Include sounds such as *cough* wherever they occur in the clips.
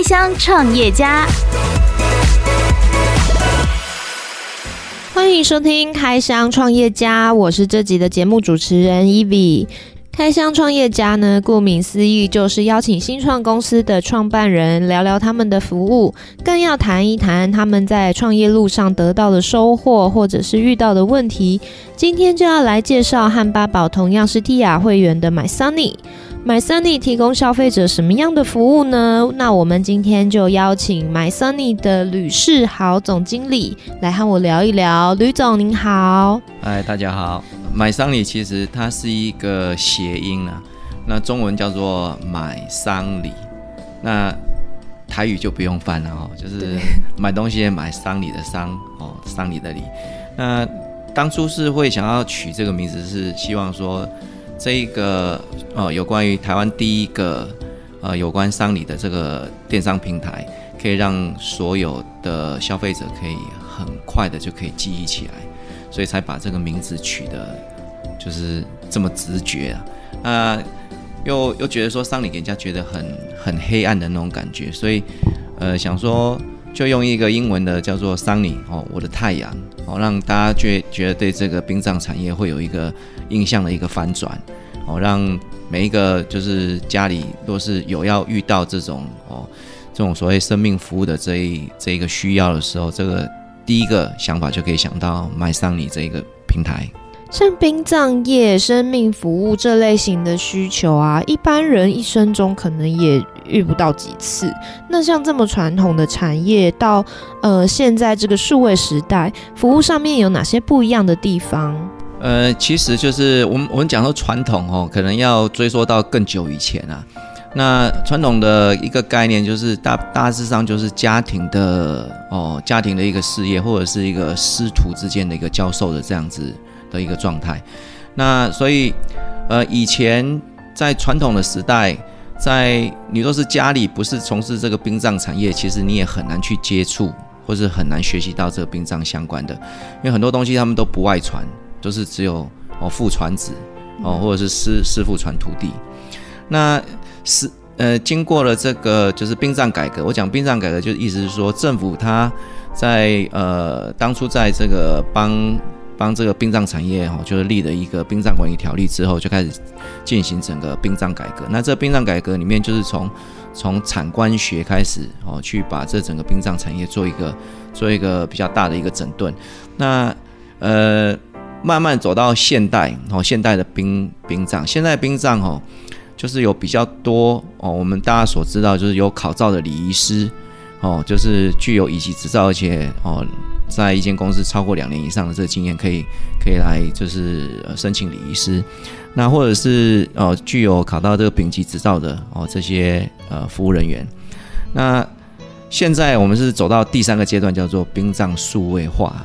开箱创业家，欢迎收听开箱创业家，我是这集的节目主持人 Eve。开箱创业家呢，顾名思义就是邀请新创公司的创办人聊聊他们的服务，更要谈一谈他们在创业路上得到的收获，或者是遇到的问题。今天就要来介绍和八宝同样是 TIA 会员的 MySunny。MySunny 提供消费者什么样的服务呢？那我们今天就邀请 MySunny 的吕世豪总经理来和我聊一聊。吕总您好，嗨，大家好。买丧礼其实它是一个谐音啊，那中文叫做买丧礼，那台语就不用翻了哦，就是买东西买丧礼的丧哦，丧礼的礼。那当初是会想要取这个名字，是希望说这一个呃有关于台湾第一个呃有关丧礼的这个电商平台，可以让所有的消费者可以很快的就可以记忆起来。所以才把这个名字取得就是这么直觉啊，那又又觉得说丧礼给人家觉得很很黑暗的那种感觉，所以呃想说就用一个英文的叫做 Sunny 哦，我的太阳哦，让大家觉觉得对这个殡葬产业会有一个印象的一个反转哦，让每一个就是家里若是有要遇到这种哦这种所谓生命服务的这一这一个需要的时候，这个。第一个想法就可以想到 MySunny 这一个平台，像殡葬业、生命服务这类型的需求啊，一般人一生中可能也遇不到几次。那像这么传统的产业，到呃现在这个数位时代，服务上面有哪些不一样的地方？呃，其实就是我们我们讲说传统哦，可能要追溯到更久以前啊。那传统的一个概念就是大大致上就是家庭的哦，家庭的一个事业或者是一个师徒之间的一个教授的这样子的一个状态。那所以呃，以前在传统的时代，在你若是家里不是从事这个殡葬产业，其实你也很难去接触，或是很难学习到这个殡葬相关的，因为很多东西他们都不外传，都是只有哦父传子哦，或者是师师父传徒弟。那是呃，经过了这个就是殡葬改革，我讲殡葬改革，就意思是说，政府他在呃当初在这个帮帮这个殡葬产业哈，就是立了一个殡葬管理条例之后，就开始进行整个殡葬改革。那这殡葬改革里面，就是从从产官学开始哦，去把这整个殡葬产业做一个做一个比较大的一个整顿。那呃，慢慢走到现代哦，现代的殡殡葬，现在殡葬哦。就是有比较多哦，我们大家所知道，就是有考照的礼仪师哦，就是具有乙级执照，而且哦，在一间公司超过两年以上的这个经验，可以可以来就是呃申请礼仪师。那或者是哦，具有考到这个丙级执照的哦，这些呃服务人员。那现在我们是走到第三个阶段，叫做殡葬数位化。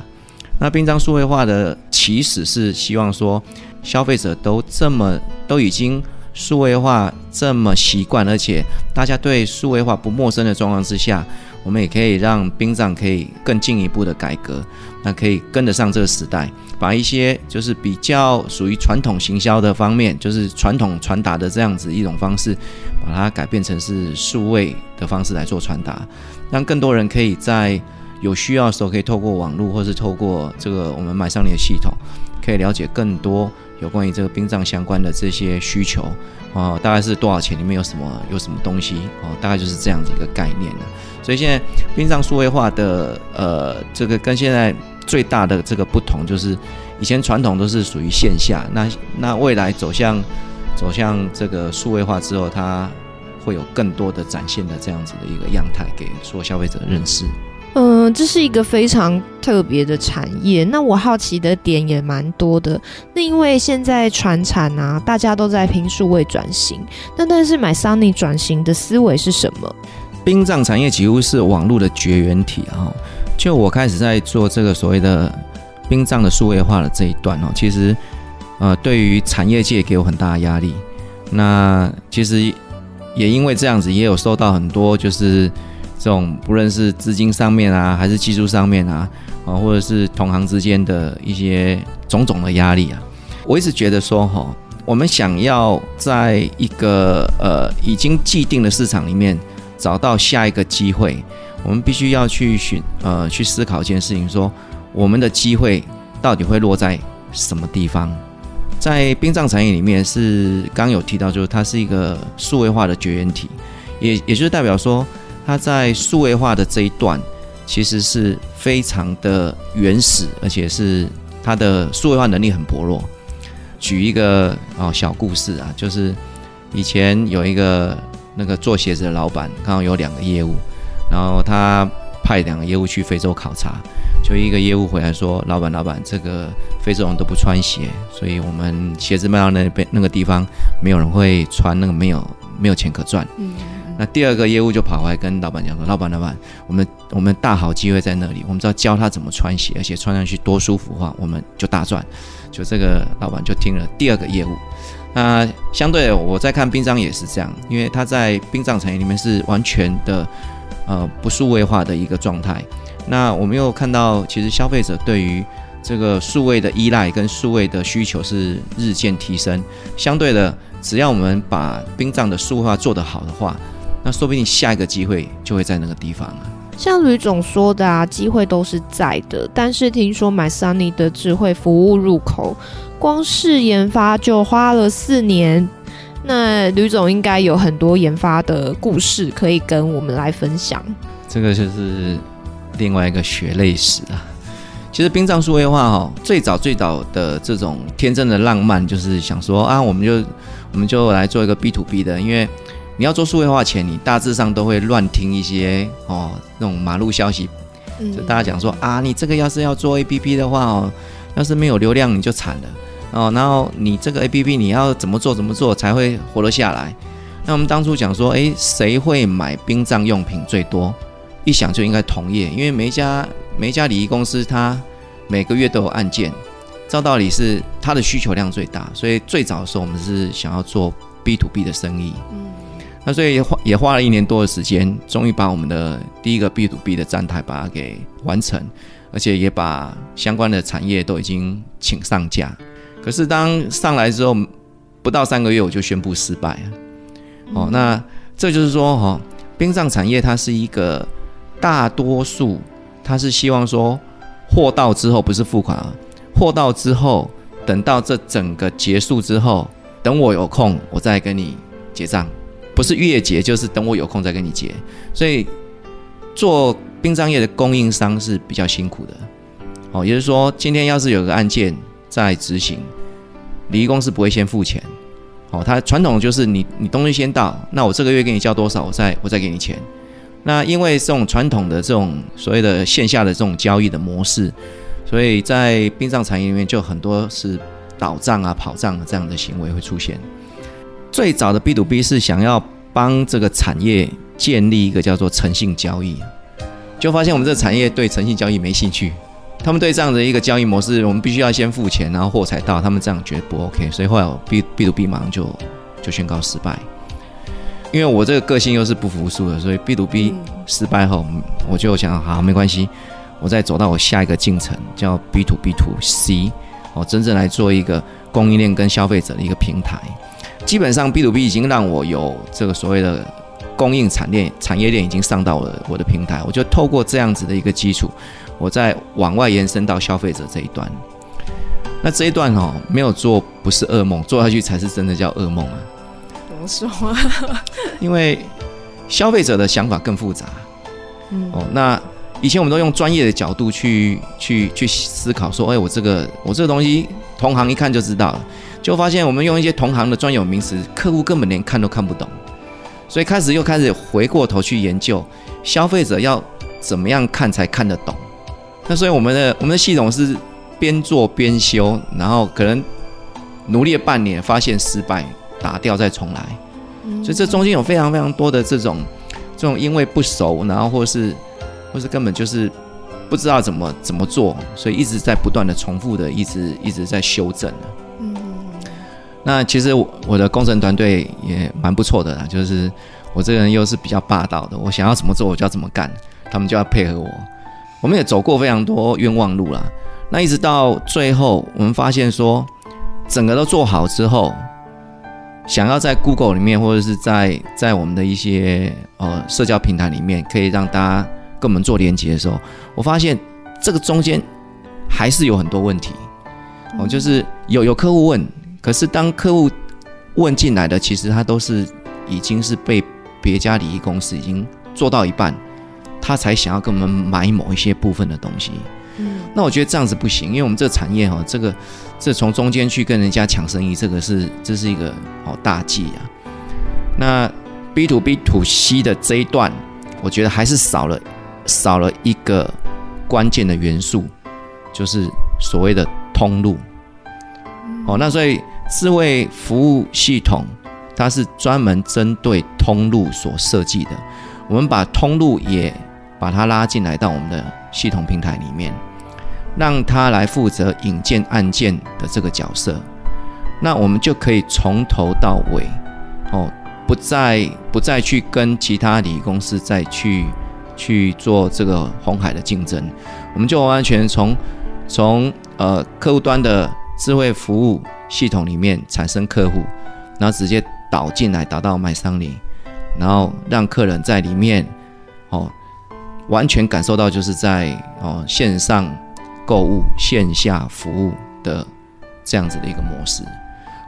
那殡葬数位化的起始是希望说，消费者都这么都已经。数位化这么习惯，而且大家对数位化不陌生的状况之下，我们也可以让殡葬可以更进一步的改革，那可以跟得上这个时代，把一些就是比较属于传统行销的方面，就是传统传达的这样子一种方式，把它改变成是数位的方式来做传达，让更多人可以在有需要的时候，可以透过网络或是透过这个我们买上你的系统，可以了解更多。有关于这个殡葬相关的这些需求，哦，大概是多少钱？里面有什么？有什么东西？哦，大概就是这样子一个概念了。所以现在殡葬数位化的，呃，这个跟现在最大的这个不同，就是以前传统都是属于线下，那那未来走向走向这个数位化之后，它会有更多的展现的这样子的一个样态，给所有消费者认识。嗯、这是一个非常特别的产业。那我好奇的点也蛮多的。那因为现在传产啊，大家都在拼数位转型。那但是 MySunny 转型的思维是什么？殡葬产业几乎是网络的绝缘体啊。就我开始在做这个所谓的殡葬的数位化的这一段哦，其实呃，对于产业界给我很大的压力。那其实也因为这样子，也有收到很多就是。这种不论是资金上面啊，还是技术上面啊，啊，或者是同行之间的一些种种的压力啊，我一直觉得说哈，我们想要在一个呃已经既定的市场里面找到下一个机会，我们必须要去寻呃去思考一件事情说，我们的机会到底会落在什么地方？在殡葬产业里面是刚有提到，就是它是一个数位化的绝缘体，也也就是代表说，它在数位化的这一段其实是非常的原始，而且是它的数位化能力很薄弱。举一个哦小故事啊，就是以前有一个那个做鞋子的老板，刚好有两个业务，然后他派两个业务去非洲考察，就一个业务回来说：“老板，老板，这个非洲人都不穿鞋，所以我们鞋子卖到那边那个地方，没有人会穿，那个没有没有钱可赚。”。那第二个业务就跑回来跟老板讲说：“老板，老板，我们我们大好机会在那里，我们知道教他怎么穿鞋，而且穿上去多舒服的话，我们就大赚。”就这个老板就听了第二个业务。那相对我在看殡葬也是这样，因为他在殡葬产业里面是完全的呃不数位化的一个状态。那我们又看到，其实消费者对于这个数位的依赖跟数位的需求是日渐提升。相对的，只要我们把殡葬的数位化做得好的话，那说不定下一个机会就会在那个地方啊。像吕总说的啊，机会都是在的，但是听说 MySunny 的智慧服务入口，光是研发就花了四年。那吕总应该有很多研发的故事可以跟我们来分享。这个就是另外一个血泪史啊。其实殡葬数位化哦，最早最早的这种天真的浪漫，就是想说啊，我们就我们就来做一个 B to B 的，因为。你要做数位化前，你大致上都会乱听一些哦那种马路消息，就大家讲说啊，你这个要是要做 APP 的话哦，要是没有流量你就惨了哦。然后你这个 APP 你要怎么做怎么做才会活得下来？那我们当初讲说，诶，谁会买殡葬用品最多？一想就应该同业，因为每一家每一家礼仪公司它每个月都有案件，照道理是它的需求量最大，所以最早的时候我们是想要做 B to B 的生意。那所以也花也花了一年多的时间，终于把我们的第一个 B to B 的站台把它给完成，而且也把相关的产业都已经请上架。可是当上来之后，不到三个月我就宣布失败了。哦，那这就是说，哈，殡葬产业它是一个大多数，它是希望说货到之后不是付款啊，货到之后，等到这整个结束之后，等我有空我再跟你结账。不是月结，就是等我有空再跟你结。所以做殡葬业的供应商是比较辛苦的。哦，也就是说，今天要是有个案件在执行，礼仪公司不会先付钱。哦，它传统就是你你东西先到，那我这个月给你交多少，我再我再给你钱。那因为这种传统的这种所谓的线下的这种交易的模式，所以在殡葬产业里面就很多是倒账啊、跑账啊这样的行为会出现。最早的 B to B 是想要帮这个产业建立一个叫做诚信交易，就发现我们这个产业对诚信交易没兴趣，他们对这样的一个交易模式，我们必须要先付钱，然后货才到，他们这样觉得不 OK，所以后来我 B B to B 马上就就宣告失败。因为我这个个性又是不服输的，所以 B to B 失败后，我就想好没关系，我再走到我下一个进程，叫 B to B to C，我，真正来做一个供应链跟消费者的一个平台。基本上 B to B 已经让我有这个所谓的供应产链产业链已经上到了我的平台，我就透过这样子的一个基础，我再往外延伸到消费者这一端。那这一段哦，没有做不是噩梦，做下去才是真的叫噩梦啊！怎么说啊？因为消费者的想法更复杂。嗯哦，那以前我们都用专业的角度去去去思考，说，哎，我这个我这个东西，同行一看就知道了。就发现我们用一些同行的专有名词，客户根本连看都看不懂，所以开始又开始回过头去研究消费者要怎么样看才看得懂。那所以我们的我们的系统是边做边修，然后可能努力了半年，发现失败，打掉再重来。所以这中间有非常非常多的这种这种因为不熟，然后或是或是根本就是不知道怎么怎么做，所以一直在不断的重复的，一直一直在修正。那其实我我的工程团队也蛮不错的啦，就是我这个人又是比较霸道的，我想要怎么做我就要怎么干，他们就要配合我。我们也走过非常多冤枉路啦，那一直到最后，我们发现说，整个都做好之后，想要在 Google 里面，或者是在在我们的一些呃社交平台里面，可以让大家跟我们做连接的时候，我发现这个中间还是有很多问题。哦，就是有有客户问，可是当客户问进来的，其实他都是已经是被别家礼仪公司已经做到一半，他才想要跟我们买某一些部分的东西。嗯，那我觉得这样子不行，因为我们这个产业哈，这个这从中间去跟人家抢生意，这个是这是一个好大忌啊。那 B to B to C 的这一段，我觉得还是少了少了一个关键的元素，就是所谓的通路。哦，那所以智慧服务系统它是专门针对通路所设计的，我们把通路也把它拉进来到我们的系统平台里面。让它来负责引荐案件的这个角色，那我们就可以从头到尾，哦，不再不再去跟其他礼仪公司再去去做这个红海的竞争，我们就完全从从呃客户端的智慧服务系统里面产生客户，然后直接导进来导到买商里，然后让客人在里面哦完全感受到就是在哦线上。购物线下服务的这样子的一个模式，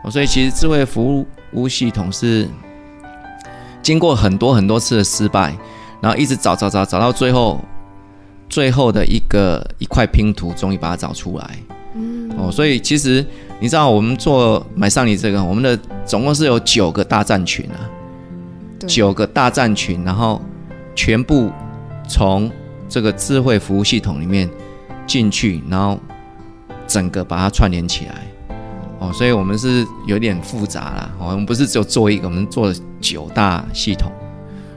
哦，所以其实智慧服务系统是经过很多很多次的失败，然后一直找找找找到最后，最后的一个一块拼图，终于把它找出来。嗯，哦，所以其实你知道，我们做买上你这个，我们的总共是有九个大战群啊，九个大战群，然后全部从这个智慧服务系统里面。进去，然后整个把它串联起来，哦，所以我们是有点复杂啦，哦，我们不是只有做一个，我们做了九大系统，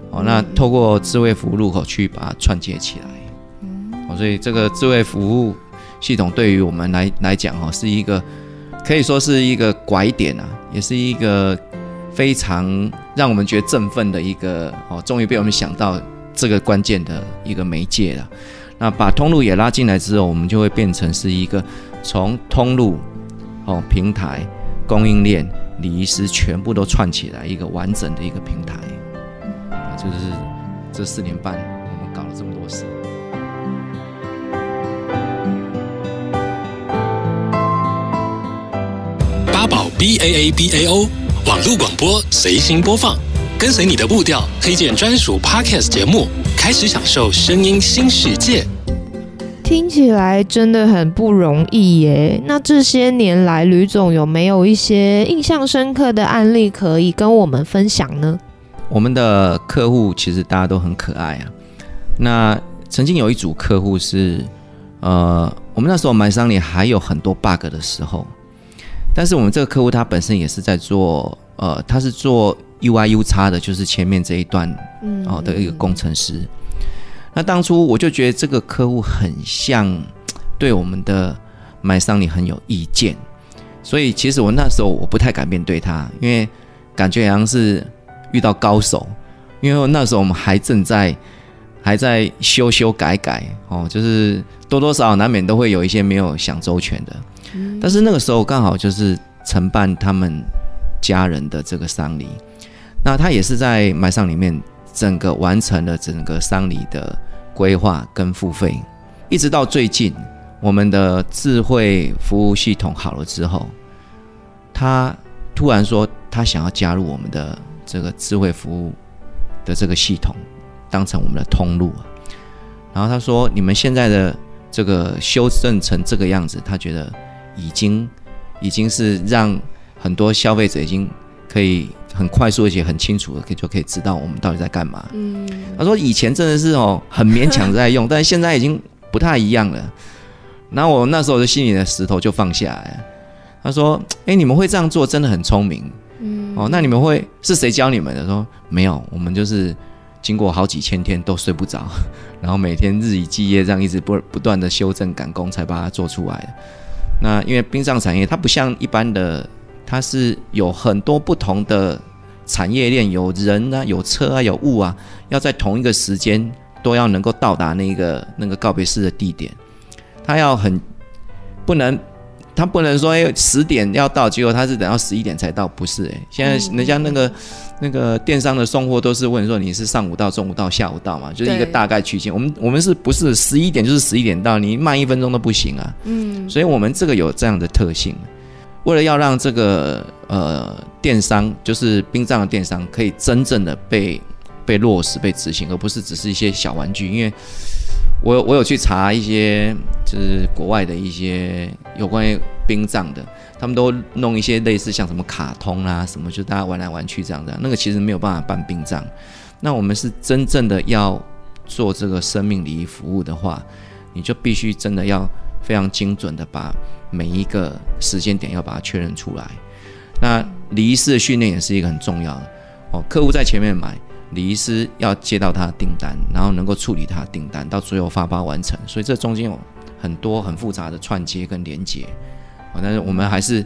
哦，那透过智慧服务入口去把它串接起来，哦，所以这个智慧服务系统对于我们来来讲，哦，是一个可以说是一个拐点啊，也是一个非常让我们觉得振奋的一个，哦，终于被我们想到这个关键的一个媒介了。那把通路也拉进来之后，我们就会变成是一个从通路、哦平台、供应链、礼仪师全部都串起来一个完整的一个平台。就是这四年半我们搞了这么多事。B A A B A O 网络广播随心播放，跟随你的步调，推荐专属 Podcast 节目。开始享受声音新世界，听起来真的很不容易耶。那这些年来，吕总有没有一些印象深刻的案例可以跟我们分享呢？我们的客户其实大家都很可爱啊。那曾经有一组客户是，呃，我们那时候买商里还有很多 bug 的时候，但是我们这个客户他本身也是在做，呃，他是做。U I U 叉的就是前面这一段，哦的一个工程师。那当初我就觉得这个客户很像对我们的买商里很有意见，所以其实我那时候我不太敢面对他，因为感觉好像是遇到高手。因为那时候我们还正在还在修修改改哦，就是多多少少难免都会有一些没有想周全的。但是那个时候刚好就是承办他们家人的这个丧礼。那他也是在买商里面整个完成了整个丧礼的规划跟付费，一直到最近我们的智慧服务系统好了之后，他突然说他想要加入我们的这个智慧服务的这个系统，当成我们的通路。然后他说：“你们现在的这个修正成这个样子，他觉得已经已经是让很多消费者已经可以。”很快速而且很清楚的，可以就可以知道我们到底在干嘛。嗯，他说以前真的是哦很勉强在用，*laughs* 但是现在已经不太一样了。然后我那时候的心里的石头就放下来。他说：“哎，你们会这样做真的很聪明。嗯，哦，那你们会是谁教你们的？说没有，我们就是经过好几千天都睡不着，然后每天日以继夜这样一直不不断的修正赶工才把它做出来的。那因为殡葬产业它不像一般的。”它是有很多不同的产业链，有人啊，有车啊，有物啊，要在同一个时间都要能够到达那个那个告别式的地点。它要很不能他不能说哎十点要到，结果他是等到十一点才到，不是哎、欸。现在人家那个、嗯、那个电商的送货都是问说你是上午到、中午到、下午到嘛，就是一个大概区间。我们我们是不是十一点就是十一点到？你慢一分钟都不行啊。嗯，所以我们这个有这样的特性，为了要让这个呃电商就是殡葬的电商可以真正的被被落实、被执行，而不是只是一些小玩具，因为。我我有去查一些，就是国外的一些有关于殡葬的，他们都弄一些类似像什么卡通啊什么，就大家玩来玩去这样的，那个其实没有办法办殡葬。那我们是真正的要做这个生命礼仪服务的话，你就必须真的要非常精准的把每一个时间点要把它确认出来。那礼仪师的训练也是一个很重要的哦，客户在前面买。李医师要接到他的订单，然后能够处理他的订单，到最后发包完成，所以这中间有很多很复杂的串接跟连接，啊，但是我们还是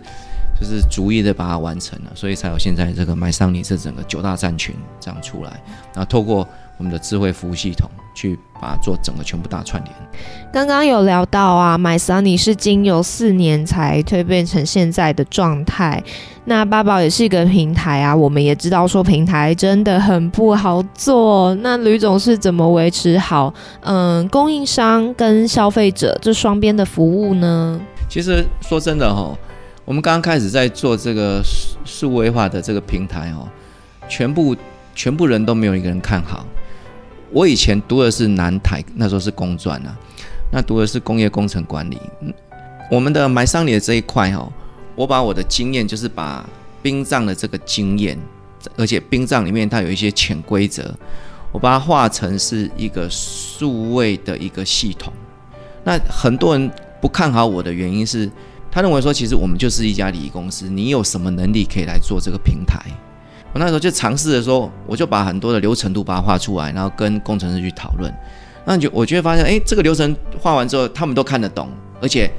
就是逐一的把它完成了，所以才有现在这个 My Sony 这整个九大战群这样出来，然后透过我们的智慧服务系统去把它做整个全部大串联。刚刚有聊到啊，MySunny 是经由四年才蜕变成现在的状态。那八宝也是一个平台啊，我们也知道说平台真的很不好做。那吕总是怎么维持好嗯供应商跟消费者这双边的服务呢？其实说真的哈，我们刚刚开始在做这个数数位化的这个平台哦，全部全部人都没有一个人看好。我以前读的是南台，那时候是工专啊，那读的是工业工程管理。我们的 MySunny 的这一块哈。我把我的经验，就是把殡葬的这个经验，而且殡葬里面它有一些潜规则，我把它化成是一个数位的一个系统。那很多人不看好我的原因是，他认为说，其实我们就是一家礼仪公司，你有什么能力可以来做这个平台？我那时候就尝试着说，我就把很多的流程图把它画出来，然后跟工程师去讨论。那就我就会发现，哎，这个流程画完之后，他们都看得懂，而且。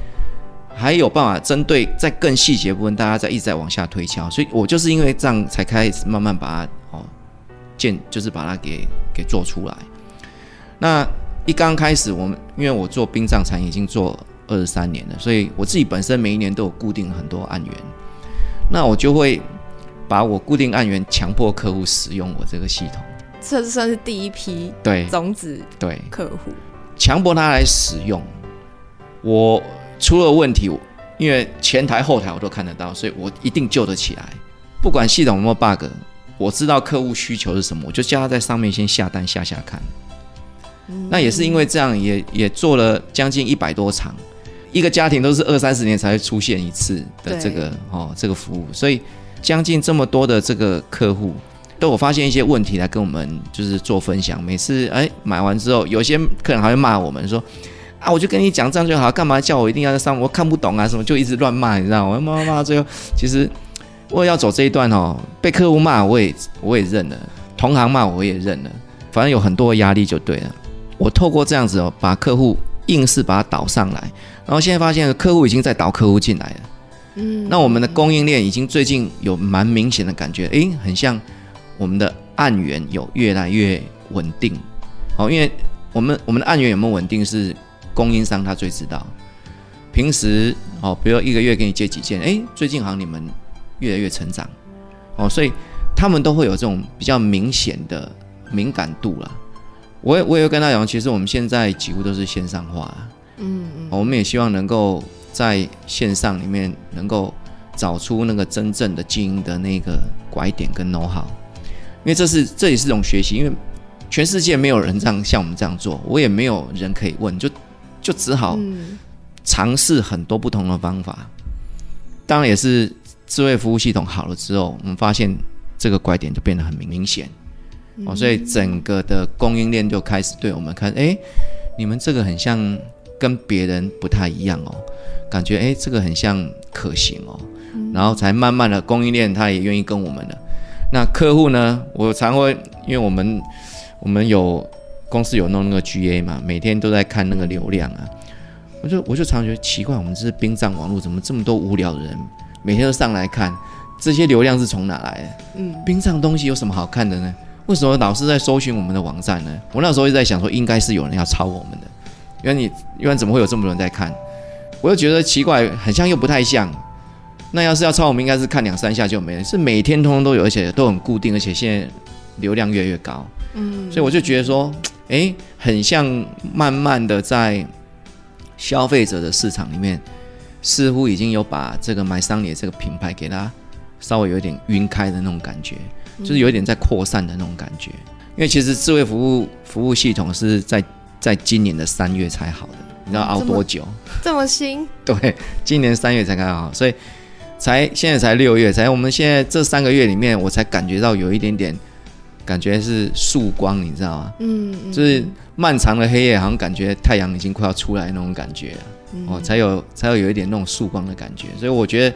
还有办法针对在更细节部分，大家在一直在往下推敲，所以我就是因为这样才开始慢慢把它哦建，就是把它给给做出来。那一刚开始，我们因为我做殡葬产已经做二十三年了，所以我自己本身每一年都有固定很多案源，那我就会把我固定案源强迫客户使用我这个系统，这算是第一批对种子对客户，强迫他来使用我。出了问题，因为前台后台我都看得到，所以我一定救得起来。不管系统有没有 bug，我知道客户需求是什么，我就叫他在上面先下单下下看。嗯、那也是因为这样也，也也做了将近一百多场，一个家庭都是二三十年才会出现一次的这个哦这个服务，所以将近这么多的这个客户都有发现一些问题来跟我们就是做分享。每次哎买完之后，有些客人还会骂我们说。啊，我就跟你讲这样就好，干嘛叫我一定要在上？我看不懂啊，什么就一直乱骂，你知道吗？骂骂骂，最后其实我也要走这一段哦。被客户骂，我也我也认了；同行骂，我也认了。反正有很多压力就对了。我透过这样子哦，把客户硬是把它导上来，然后现在发现客户已经在导客户进来了。嗯，那我们的供应链已经最近有蛮明显的感觉，诶，很像我们的案源有越来越稳定。好，因为我们我们的案源有没有稳定是。供应商他最知道，平时哦，比如一个月给你借几件，诶，最近好像你们越来越成长，哦，所以他们都会有这种比较明显的敏感度啦。我也我也会跟他讲，其实我们现在几乎都是线上化，嗯嗯，我们也希望能够在线上里面能够找出那个真正的经营的那个拐点跟 know how，因为这是这也是一种学习，因为全世界没有人这样像我们这样做，我也没有人可以问就。就只好尝试很多不同的方法，当然也是智慧服务系统好了之后，我们发现这个拐点就变得很明显哦，所以整个的供应链就开始对我们看，哎，你们这个很像跟别人不太一样哦，感觉哎这个很像可行哦，然后才慢慢的供应链他也愿意跟我们了。那客户呢，我常会因为我们我们有。公司有弄那个 GA 嘛，每天都在看那个流量啊，我就我就常觉得奇怪，我们这是殡葬网络，怎么这么多无聊的人每天都上来看？这些流量是从哪来的？嗯，殡葬东西有什么好看的呢？为什么老是在搜寻我们的网站呢？我那时候就在想说，应该是有人要抄我们的，因为你，因为怎么会有这么多人在看？我又觉得奇怪，很像又不太像。那要是要抄，我们应该是看两三下就没了，是每天通通都有，而且都很固定，而且现在流量越来越高。嗯，所以我就觉得说，哎，很像慢慢的在消费者的市场里面，似乎已经有把这个 MySunny 这个品牌给它稍微有点晕开的那种感觉，就是有一点在扩散的那种感觉。因为其实智慧服务服务系统是在在今年的三月才好的，你知道熬多久？这么新？*laughs* 对，今年三月才开好，所以才现在才六月，才我们现在这三个月里面，我才感觉到有一点点感觉是曙光，你知道吗？嗯，就是漫长的黑夜，好像感觉太阳已经快要出来那种感觉哦，才有才有有一点那种曙光的感觉，所以我觉得。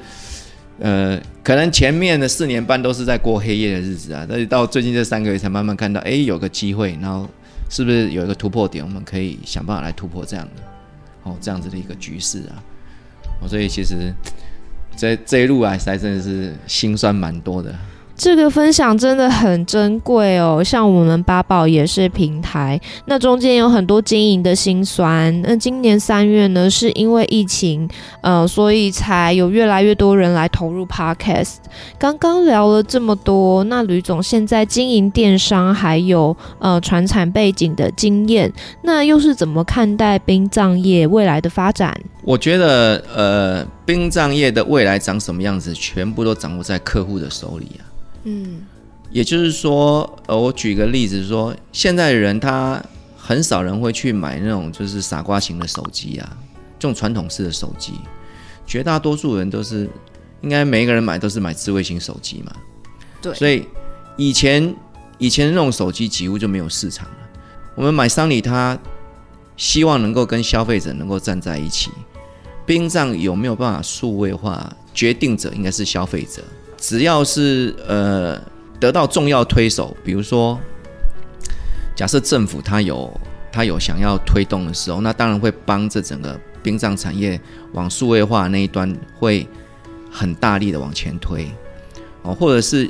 呃，可能前面的四年半都是在过黑夜的日子啊，但是到最近这三个月才慢慢看到，哎，有个机会，然后是不是有一个突破点，我们可以想办法来突破这样的，哦，这样子的一个局势啊，哦，所以其实这这一路来，实在真的是心酸蛮多的。这个分享真的很珍贵哦，像我们八宝也是平台，那中间有很多经营的辛酸。那今年三月呢，是因为疫情，呃，所以才有越来越多人来投入 Podcast。刚刚聊了这么多，那吕总现在经营电商还有呃传产背景的经验，那又是怎么看待殡葬业未来的发展？我觉得，呃，殡葬业的未来长什么样子，全部都掌握在客户的手里啊。嗯，也就是说，呃，我举个例子说，现在的人他很少人会去买那种就是傻瓜型的手机啊，这种传统式的手机，绝大多数人都是，应该每一个人买都是买智慧型手机嘛。对，所以以前以前那种手机几乎就没有市场了。我们 MySunny，他希望能够跟消费者能够站在一起，冰上有没有办法数位化，决定者应该是消费者。只要是呃得到重要推手，比如说，假设政府他有他有想要推动的时候，那当然会帮这整个殡葬产业往数位化那一端会很大力的往前推哦，或者是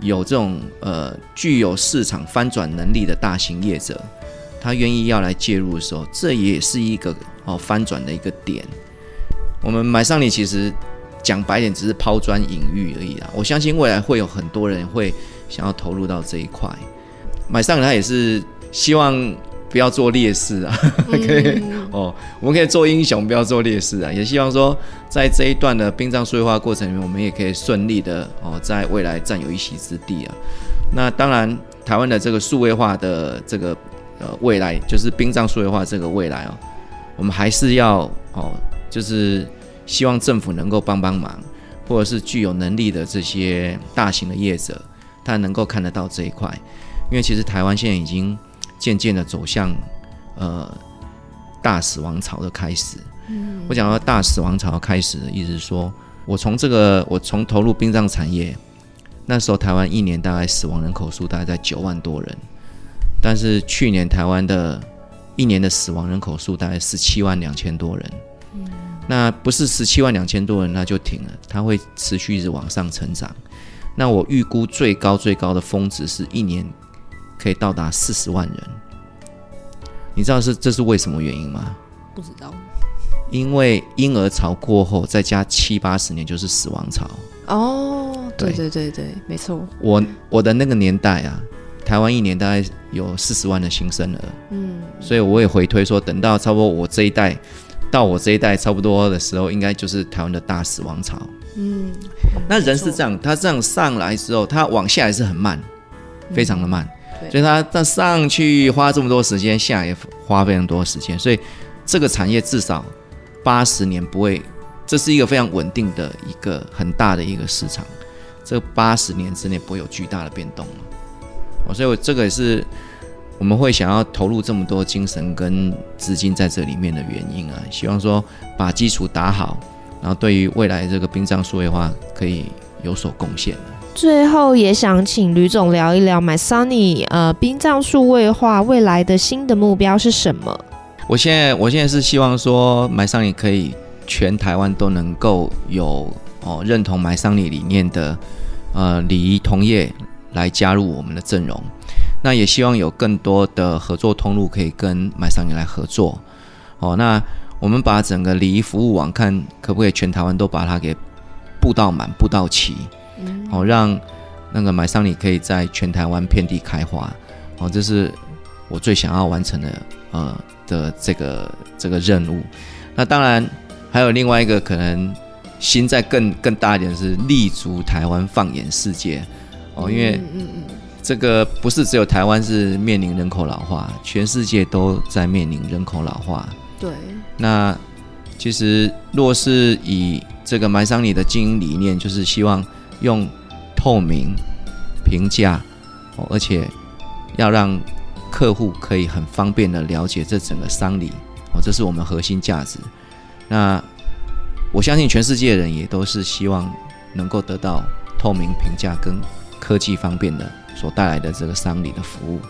有这种呃具有市场翻转能力的大型业者，他愿意要来介入的时候，这也是一个哦翻转的一个点。我们买上你其实。讲白点，只是抛砖引玉而已啦。我相信未来会有很多人会想要投入到这一块。MySunny 他也是希望不要做劣势啊，*laughs* 可以哦，我们可以做英雄，不要做劣势啊。也希望说，在这一段的殡葬数位化过程里面，我们也可以顺利的哦，在未来占有一席之地啊。那当然，台湾的这个数位化的这个呃未来，就是殡葬数位化这个未来哦，我们还是要哦，就是。希望政府能够帮帮忙，或者是具有能力的这些大型的业者，他能够看得到这一块。因为其实台湾现在已经渐渐的走向呃大死亡潮的开始。嗯，我讲到大死亡潮开始的意思是说，我从这个我从投入殡葬产业那时候，台湾一年大概死亡人口数大概在九万多人，但是去年台湾的一年的死亡人口数大概十七万两千多人。那不是十七万两千多人，那就停了，它会持续一直往上成长。那我预估最高最高的峰值是一年可以到达四十万人。你知道是这是为什么原因吗？不知道。因为婴儿潮过后，再加七八十年就是死亡潮。哦，对对对对，没错。我我的那个年代啊，台湾一年大概有四十万的新生儿。嗯。所以我也回推说，等到差不多我这一代。到我这一代差不多的时候，应该就是台湾的大死亡潮。嗯，那人是这样，他这样上来之后，他往下也是很慢，非常的慢。嗯、所以他他上去花这么多时间，下来也花非常多时间。所以这个产业至少八十年不会，这是一个非常稳定的一个很大的一个市场。这八十年之内不会有巨大的变动。哦，所以我这个也是。我们会想要投入这么多精神跟资金在这里面的原因啊，希望说把基础打好，然后对于未来这个殡葬数位化可以有所贡献。最后也想请吕总聊一聊 MySunny 呃殡葬数位化未来的新的目标是什么？我现在我现在是希望说 MySunny 可以全台湾都能够有哦认同 MySunny 理念的呃礼仪同业来加入我们的阵容。那也希望有更多的合作通路可以跟 MySunny 来合作，哦，那我们把整个礼仪服务网看可不可以全台湾都把它给布到满、布到齐，好、嗯、让那个买丧礼可以在全台湾遍地开花。哦，这是我最想要完成的呃的这个这个任务。那当然还有另外一个可能心在更更大一点是立足台湾放眼世界。哦，因为这个不是只有台湾是面临人口老化，全世界都在面临人口老化。对。那其实若是以这个买丧礼的经营理念，就是希望用透明、平价，哦，而且要让客户可以很方便的了解这整个丧礼，哦，这是我们核心价值。那我相信全世界人也都是希望能够得到透明、平价跟科技方便的所带来的这个丧礼的服务。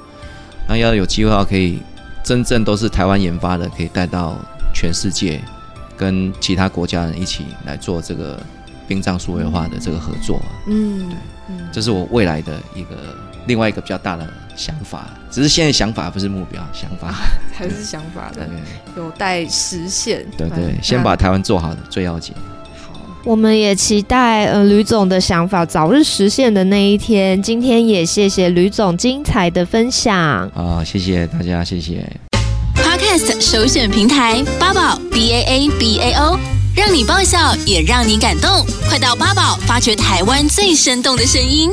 那要有机会的话，可以真正都是台湾研发的，可以带到。全世界跟其他国家人一起来做这个殡葬数位化的这个合作，嗯，对，这是我未来的一个另外一个比较大的想法，只是现在想法不是目标，想法 *laughs* 还是想法的，有待实现。对对，先把台湾做好的最要紧。好，我们也期待呃吕总的想法早日实现的那一天。今天也谢谢吕总精彩的分享。啊，谢谢大家，谢谢。Podcast 首选平台八宝 B A A B A O，让你爆笑也让你感动，快到八宝发掘台湾最生动的声音。